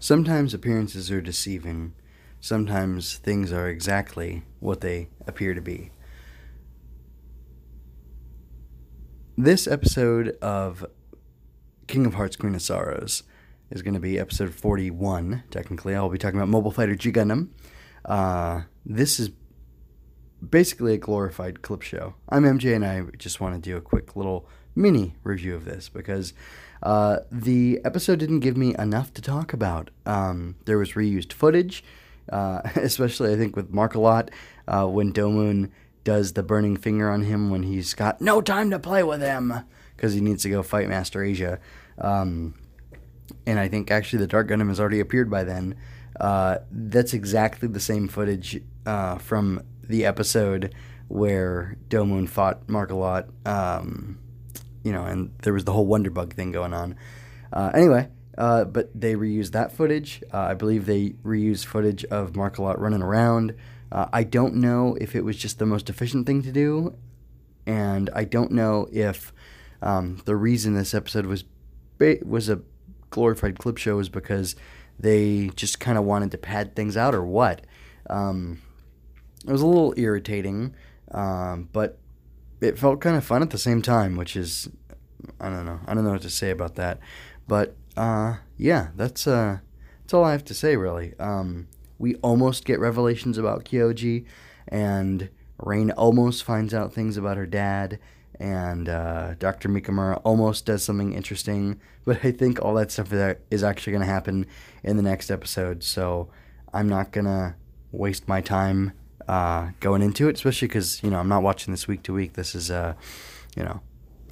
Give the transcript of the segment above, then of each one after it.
Sometimes appearances are deceiving. Sometimes things are exactly what they appear to be. This episode of King of Hearts, Queen of Sorrows is going to be episode 41, technically. I'll be talking about Mobile Fighter G Gundam. Uh, this is basically a glorified clip show. I'm MJ, and I just want to do a quick little mini review of this because uh, the episode didn't give me enough to talk about. Um, there was reused footage, uh, especially I think with Markalot uh, when Domon does the burning finger on him when he's got no time to play with him because he needs to go fight Master Asia. Um, and I think actually the Dark Gundam has already appeared by then. Uh, that's exactly the same footage uh, from the episode where Domon fought Markalot. Um, you know, and there was the whole Wonder Bug thing going on. Uh, anyway, uh, but they reused that footage. Uh, I believe they reused footage of Markalot running around. Uh, I don't know if it was just the most efficient thing to do, and I don't know if um, the reason this episode was ba- was a glorified clip show is because they just kind of wanted to pad things out or what. Um, it was a little irritating, um, but it felt kind of fun at the same time, which is I don't know. I don't know what to say about that. But uh, yeah, that's uh, that's all I have to say really. Um, we almost get revelations about Kyoji, and Rain almost finds out things about her dad, and uh, Dr. Mikamura almost does something interesting. But I think all that stuff is actually going to happen in the next episode. So I'm not gonna waste my time uh, going into it, especially because you know I'm not watching this week to week. This is uh, you know,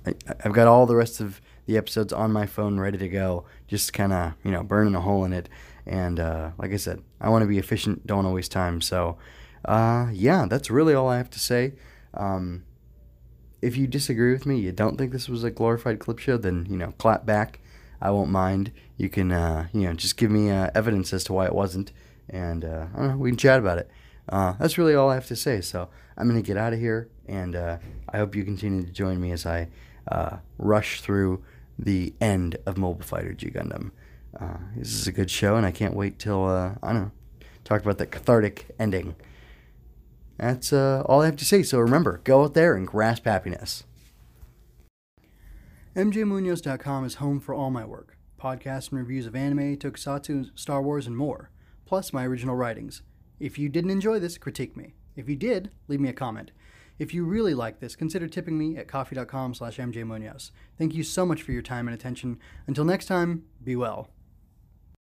I, I've got all the rest of the episodes on my phone ready to go, just kind of you know burning a hole in it. And uh, like I said, I want to be efficient, don't waste time. So uh, yeah, that's really all I have to say. Um, if you disagree with me, you don't think this was a glorified clip show, then you know clap back. I won't mind. You can uh, you know just give me uh, evidence as to why it wasn't, and I don't know, we can chat about it. Uh, that's really all I have to say. So I'm going to get out of here, and uh, I hope you continue to join me as I uh, rush through the end of Mobile Fighter G Gundam. Uh, this is a good show, and I can't wait till, uh, I don't know, talk about the cathartic ending. That's uh, all I have to say. So remember, go out there and grasp happiness. MJMunoz.com is home for all my work podcasts and reviews of anime, tokusatsu, Star Wars, and more, plus my original writings. If you didn't enjoy this, critique me. If you did, leave me a comment. If you really like this, consider tipping me at ko-fi.com slash mjmunoz. Thank you so much for your time and attention. Until next time, be well.